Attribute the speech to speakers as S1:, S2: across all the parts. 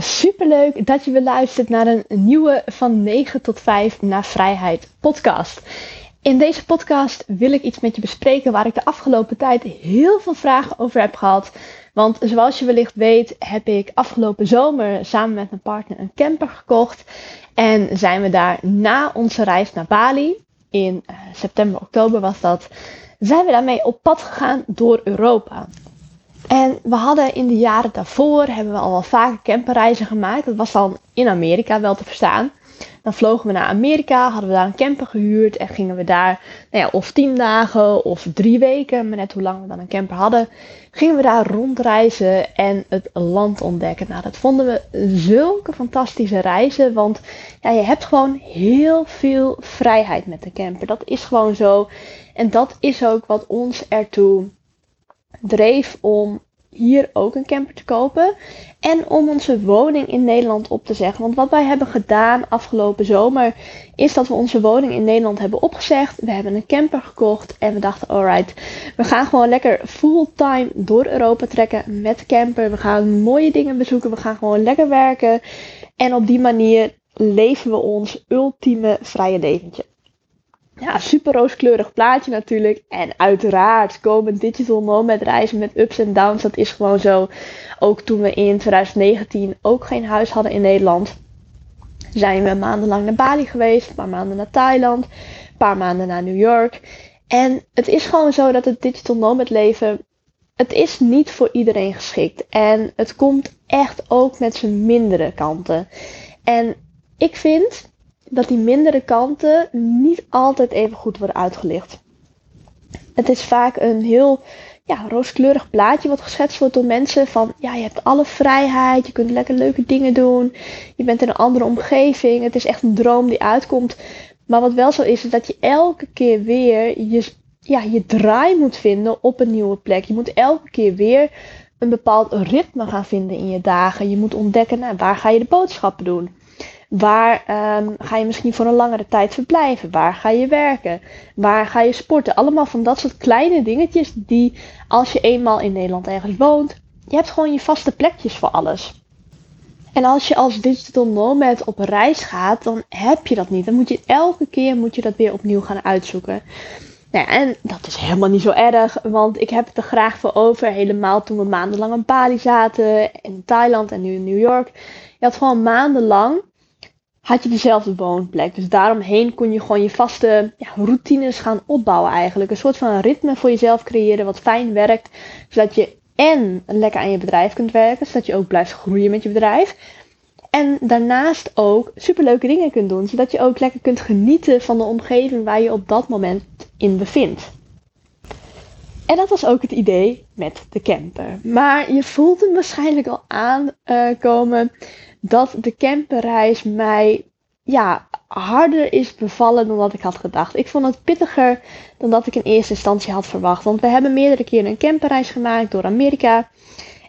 S1: Superleuk dat je weer luistert naar een nieuwe van 9 tot 5 naar vrijheid podcast. In deze podcast wil ik iets met je bespreken waar ik de afgelopen tijd heel veel vragen over heb gehad. Want zoals je wellicht weet heb ik afgelopen zomer samen met mijn partner een camper gekocht. En zijn we daar na onze reis naar Bali, in uh, september, oktober was dat, zijn we daarmee op pad gegaan door Europa. En we hadden in de jaren daarvoor, hebben we al wel vaker camperreizen gemaakt. Dat was dan in Amerika wel te verstaan. Dan vlogen we naar Amerika, hadden we daar een camper gehuurd en gingen we daar, nou ja, of tien dagen of drie weken, maar net hoe lang we dan een camper hadden, gingen we daar rondreizen en het land ontdekken. Nou, dat vonden we zulke fantastische reizen, want ja, je hebt gewoon heel veel vrijheid met de camper. Dat is gewoon zo. En dat is ook wat ons ertoe dreef om hier ook een camper te kopen. En om onze woning in Nederland op te zeggen. Want wat wij hebben gedaan afgelopen zomer. Is dat we onze woning in Nederland hebben opgezegd. We hebben een camper gekocht. En we dachten, alright. We gaan gewoon lekker fulltime door Europa trekken met camper. We gaan mooie dingen bezoeken. We gaan gewoon lekker werken. En op die manier leven we ons ultieme vrije leventje. Ja, super rooskleurig plaatje natuurlijk. En uiteraard komen digital nomad reizen met ups en downs. Dat is gewoon zo. Ook toen we in 2019 ook geen huis hadden in Nederland. Zijn we maandenlang naar Bali geweest. Een paar maanden naar Thailand. Een paar maanden naar New York. En het is gewoon zo dat het digital nomad leven. Het is niet voor iedereen geschikt. En het komt echt ook met zijn mindere kanten. En ik vind dat die mindere kanten niet altijd even goed worden uitgelicht. Het is vaak een heel ja, rooskleurig plaatje wat geschetst wordt door mensen van ja, je hebt alle vrijheid, je kunt lekker leuke dingen doen, je bent in een andere omgeving, het is echt een droom die uitkomt. Maar wat wel zo is, is dat je elke keer weer je, ja, je draai moet vinden op een nieuwe plek. Je moet elke keer weer een bepaald ritme gaan vinden in je dagen. Je moet ontdekken, nou, waar ga je de boodschappen doen? Waar um, ga je misschien voor een langere tijd verblijven? Waar ga je werken? Waar ga je sporten? Allemaal van dat soort kleine dingetjes die als je eenmaal in Nederland ergens woont, je hebt gewoon je vaste plekjes voor alles. En als je als digital nomad op reis gaat, dan heb je dat niet. Dan moet je elke keer moet je dat weer opnieuw gaan uitzoeken. Nou ja, en dat is helemaal niet zo erg, want ik heb het er graag voor over. Helemaal toen we maandenlang in Bali zaten, in Thailand en nu in New York. Je had gewoon maandenlang had je dezelfde woonplek. Dus daaromheen kon je gewoon je vaste ja, routines gaan opbouwen eigenlijk. Een soort van ritme voor jezelf creëren wat fijn werkt. Zodat je en lekker aan je bedrijf kunt werken. Zodat je ook blijft groeien met je bedrijf. En daarnaast ook superleuke dingen kunt doen. Zodat je ook lekker kunt genieten van de omgeving waar je op dat moment in bevindt. En dat was ook het idee met de camper. Maar je voelt hem waarschijnlijk al aankomen dat de camperreis mij ja, harder is bevallen dan dat ik had gedacht. Ik vond het pittiger dan dat ik in eerste instantie had verwacht. Want we hebben meerdere keren een camperreis gemaakt door Amerika.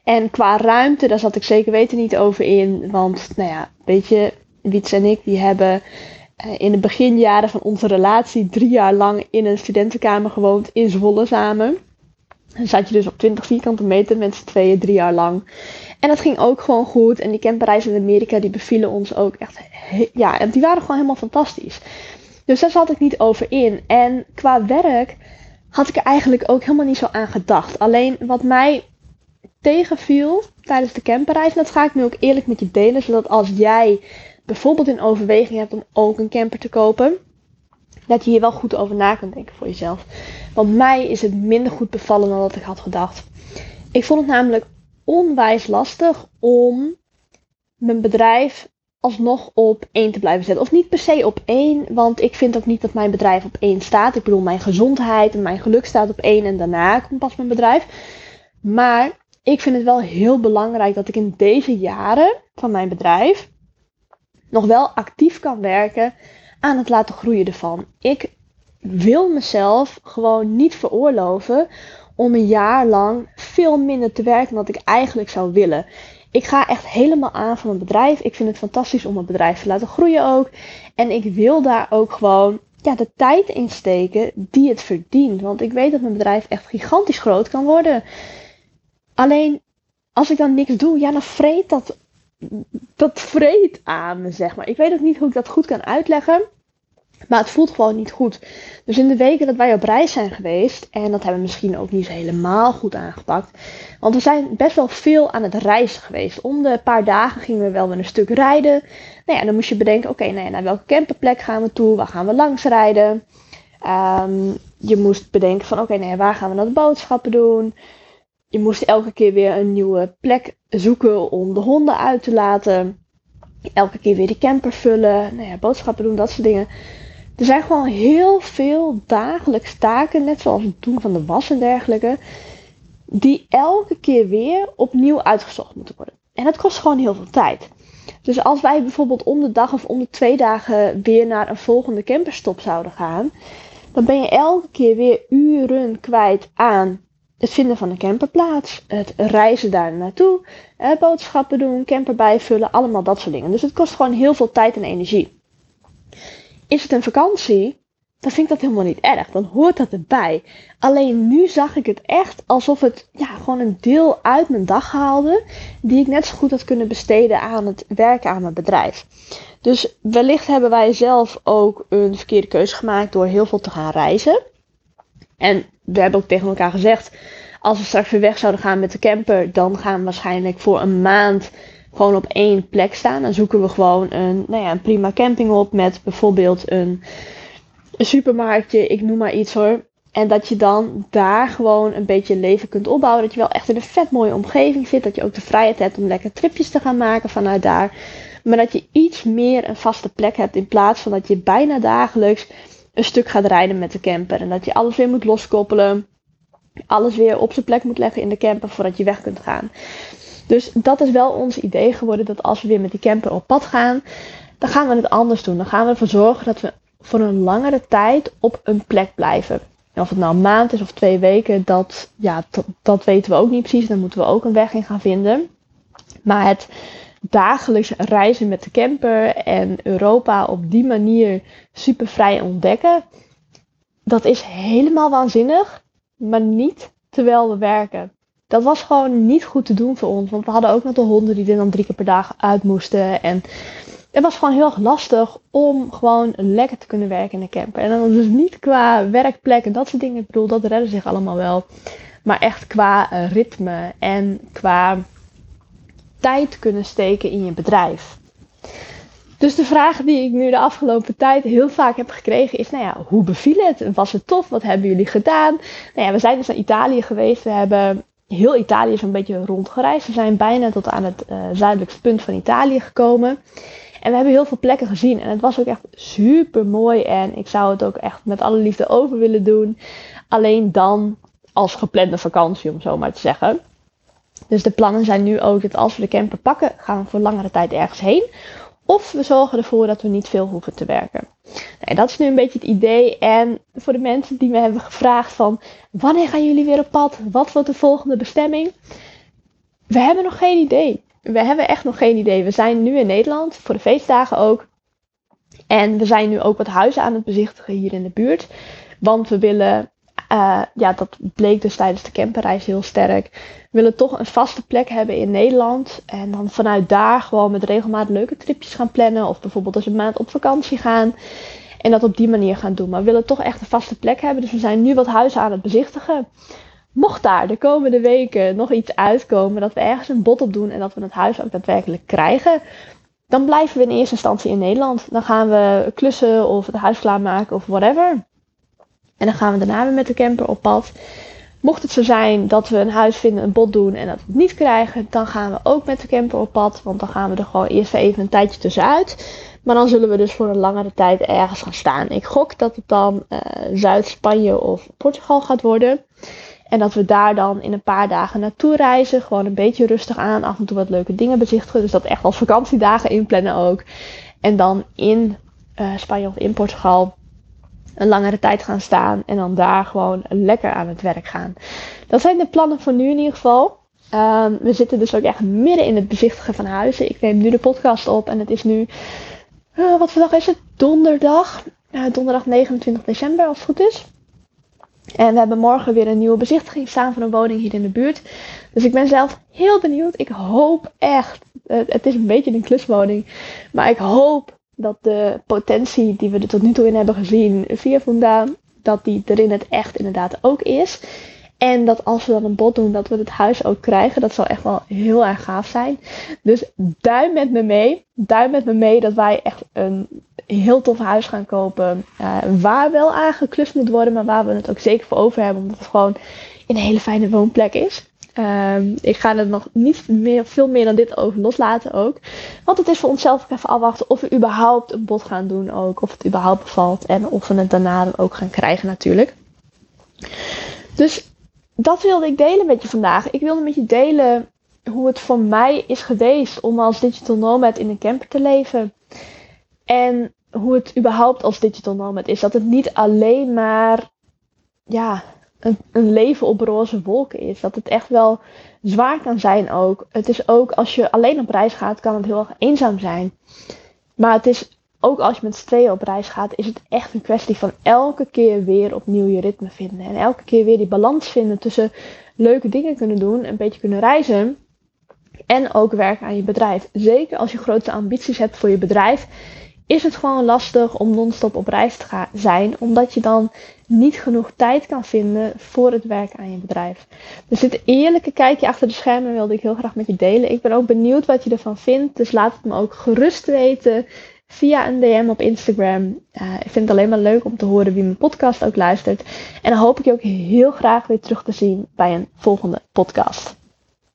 S1: En qua ruimte, daar zat ik zeker weten niet over in. Want, nou ja, weet je, Wiets en ik, die hebben eh, in de beginjaren van onze relatie drie jaar lang in een studentenkamer gewoond in Zwolle samen. Dan zat je dus op 20 vierkante meter met z'n tweeën drie jaar lang. En dat ging ook gewoon goed. En die camperreizen in Amerika, die bevielen ons ook echt. Ja, en die waren gewoon helemaal fantastisch. Dus daar zat ik niet over in. En qua werk had ik er eigenlijk ook helemaal niet zo aan gedacht. Alleen wat mij tegenviel tijdens de camperreis, en dat ga ik nu ook eerlijk met je delen, zodat als jij bijvoorbeeld in overweging hebt om ook een camper te kopen, dat je hier wel goed over na kunt denken voor jezelf. Want mij is het minder goed bevallen dan dat ik had gedacht. Ik vond het namelijk onwijs lastig om mijn bedrijf alsnog op één te blijven zetten. Of niet per se op één, want ik vind ook niet dat mijn bedrijf op één staat. Ik bedoel, mijn gezondheid en mijn geluk staat op één en daarna komt pas mijn bedrijf. Maar ik vind het wel heel belangrijk dat ik in deze jaren van mijn bedrijf nog wel actief kan werken aan het laten groeien ervan. Ik wil mezelf gewoon niet veroorloven om een jaar lang veel minder te werken dan ik eigenlijk zou willen. Ik ga echt helemaal aan van mijn bedrijf. Ik vind het fantastisch om mijn bedrijf te laten groeien ook. En ik wil daar ook gewoon ja, de tijd in steken die het verdient. Want ik weet dat mijn bedrijf echt gigantisch groot kan worden. Alleen als ik dan niks doe, ja, dan vreet dat dat vreet aan me, zeg maar. Ik weet ook niet hoe ik dat goed kan uitleggen. Maar het voelt gewoon niet goed. Dus in de weken dat wij op reis zijn geweest, en dat hebben we misschien ook niet helemaal goed aangepakt. Want we zijn best wel veel aan het reizen geweest. Om de paar dagen gingen we wel weer een stuk rijden. Nou ja, dan moest je bedenken, oké, nou naar welke camperplek gaan we toe? Waar gaan we langs rijden? Ehm, je moest bedenken van, oké, nou ja, waar gaan we de boodschappen doen? Je moest elke keer weer een nieuwe plek zoeken om de honden uit te laten. Elke keer weer die camper vullen. Nou ja, boodschappen doen, dat soort dingen. Er zijn gewoon heel veel dagelijks taken, net zoals het doen van de was en dergelijke, die elke keer weer opnieuw uitgezocht moeten worden. En dat kost gewoon heel veel tijd. Dus als wij bijvoorbeeld om de dag of om de twee dagen weer naar een volgende camperstop zouden gaan, dan ben je elke keer weer uren kwijt aan het vinden van een camperplaats, het reizen daar naartoe, boodschappen doen, camper bijvullen, allemaal dat soort dingen. Dus het kost gewoon heel veel tijd en energie. Is het een vakantie? Dan vind ik dat helemaal niet erg. Dan hoort dat erbij. Alleen nu zag ik het echt alsof het ja, gewoon een deel uit mijn dag haalde. Die ik net zo goed had kunnen besteden aan het werken aan mijn bedrijf. Dus wellicht hebben wij zelf ook een verkeerde keuze gemaakt door heel veel te gaan reizen. En we hebben ook tegen elkaar gezegd. Als we straks weer weg zouden gaan met de camper, dan gaan we waarschijnlijk voor een maand gewoon op één plek staan. Dan zoeken we gewoon een, nou ja, een prima camping op met bijvoorbeeld een, een supermarktje, ik noem maar iets hoor. En dat je dan daar gewoon een beetje leven kunt opbouwen. Dat je wel echt in een vet mooie omgeving zit. Dat je ook de vrijheid hebt om lekker tripjes te gaan maken vanuit daar. Maar dat je iets meer een vaste plek hebt. In plaats van dat je bijna dagelijks een stuk gaat rijden met de camper. En dat je alles weer moet loskoppelen. Alles weer op zijn plek moet leggen in de camper voordat je weg kunt gaan. Dus dat is wel ons idee geworden dat als we weer met die camper op pad gaan, dan gaan we het anders doen. Dan gaan we ervoor zorgen dat we voor een langere tijd op een plek blijven. En of het nou een maand is of twee weken, dat, ja, dat weten we ook niet precies. Dan moeten we ook een weg in gaan vinden. Maar het dagelijks reizen met de camper en Europa op die manier super vrij ontdekken, dat is helemaal waanzinnig, maar niet terwijl we werken dat was gewoon niet goed te doen voor ons. Want we hadden ook nog de honden die er dan drie keer per dag uit moesten. En het was gewoon heel erg lastig om gewoon lekker te kunnen werken in de camper. En dan dus niet qua werkplek en dat soort dingen. Ik bedoel, dat redden zich allemaal wel. Maar echt qua eh, ritme en qua tijd kunnen steken in je bedrijf. Dus de vraag die ik nu de afgelopen tijd heel vaak heb gekregen is, nou ja, hoe beviel het? Was het tof? Wat hebben jullie gedaan? Nou ja, we zijn dus naar Italië geweest. We hebben heel Italië zo'n beetje rondgereisd. We zijn bijna tot aan het uh, zuidelijkste punt van Italië gekomen. En we hebben heel veel plekken gezien. En het was ook echt super mooi. En ik zou het ook echt met alle liefde over willen doen. Alleen dan als geplande vakantie, om zo maar te zeggen. Dus de plannen zijn nu ook dat als we de camper pakken, gaan we voor langere tijd ergens heen. Of we zorgen ervoor dat we niet veel hoeven te werken. Nou, dat is nu een beetje het idee. En voor de mensen die me hebben gevraagd van wanneer gaan jullie weer op pad? Wat wordt de volgende bestemming? We hebben nog geen idee. We hebben echt nog geen idee. We zijn nu in Nederland, voor de feestdagen ook. En we zijn nu ook wat huizen aan het bezichtigen hier in de buurt. Want we willen uh, ja, dat bleek dus tijdens de camperreis heel sterk. We willen toch een vaste plek hebben in Nederland. En dan vanuit daar gewoon met regelmatig leuke tripjes gaan plannen. Of bijvoorbeeld als een maand op vakantie gaan. En dat op die manier gaan doen. Maar we willen toch echt een vaste plek hebben. Dus we zijn nu wat huizen aan het bezichtigen. Mocht daar de komende weken nog iets uitkomen. Dat we ergens een bod op doen. En dat we het huis ook daadwerkelijk krijgen. Dan blijven we in eerste instantie in Nederland. Dan gaan we klussen of het huis klaarmaken of whatever. En dan gaan we daarna weer met de camper op pad. Mocht het zo zijn dat we een huis vinden, een bod doen en dat we het niet krijgen, dan gaan we ook met de camper op pad. Want dan gaan we er gewoon eerst even een tijdje tussenuit. Maar dan zullen we dus voor een langere tijd ergens gaan staan. Ik gok dat het dan uh, Zuid-Spanje of Portugal gaat worden. En dat we daar dan in een paar dagen naartoe reizen. Gewoon een beetje rustig aan. Af en toe wat leuke dingen bezichtigen. Dus dat echt als vakantiedagen inplannen ook. En dan in uh, Spanje of in Portugal een langere tijd gaan staan en dan daar gewoon lekker aan het werk gaan. Dat zijn de plannen voor nu in ieder geval. Um, we zitten dus ook echt midden in het bezichtigen van huizen. Ik neem nu de podcast op en het is nu, uh, wat voor dag is het? Donderdag. Uh, donderdag 29 december als het goed is. En we hebben morgen weer een nieuwe bezichtiging staan van een woning hier in de buurt. Dus ik ben zelf heel benieuwd. Ik hoop echt, het is een beetje een kluswoning, maar ik hoop dat de potentie die we er tot nu toe in hebben gezien via Vandaan, dat die er in het echt inderdaad ook is. En dat als we dan een bod doen, dat we het huis ook krijgen. Dat zal echt wel heel erg gaaf zijn. Dus duim met me mee. Duim met me mee dat wij echt een heel tof huis gaan kopen. Uh, waar wel aangeklust moet worden, maar waar we het ook zeker voor over hebben. Omdat het gewoon een hele fijne woonplek is. Um, ik ga er nog niet meer, veel meer dan dit over loslaten ook. Want het is voor onszelf ook even afwachten of we überhaupt een bod gaan doen ook. Of het überhaupt bevalt. En of we het daarna dan ook gaan krijgen natuurlijk. Dus dat wilde ik delen met je vandaag. Ik wilde met je delen hoe het voor mij is geweest om als digital nomad in een camper te leven. En hoe het überhaupt als digital nomad is. Dat het niet alleen maar ja, een, leven op roze wolken is. Dat het echt wel zwaar kan zijn ook. Het is ook als je alleen op reis gaat, kan het heel erg eenzaam zijn. Maar het is ook als je met z'n tweeën op reis gaat, is het echt een kwestie van elke keer weer opnieuw je ritme vinden. En elke keer weer die balans vinden tussen leuke dingen kunnen doen, een beetje kunnen reizen. En ook werken aan je bedrijf. Zeker als je grote ambities hebt voor je bedrijf, is het gewoon lastig om non-stop op reis te gaan zijn. Omdat je dan niet genoeg tijd kan vinden voor het werken aan je bedrijf. Dus dit eerlijke kijkje achter de schermen wilde ik heel graag met je delen. Ik ben ook benieuwd wat je ervan vindt. Dus laat het me ook gerust weten via een DM op Instagram. Uh, ik vind het alleen maar leuk om te horen wie mijn podcast ook luistert. En dan hoop ik je ook heel graag weer terug te zien bij een volgende podcast.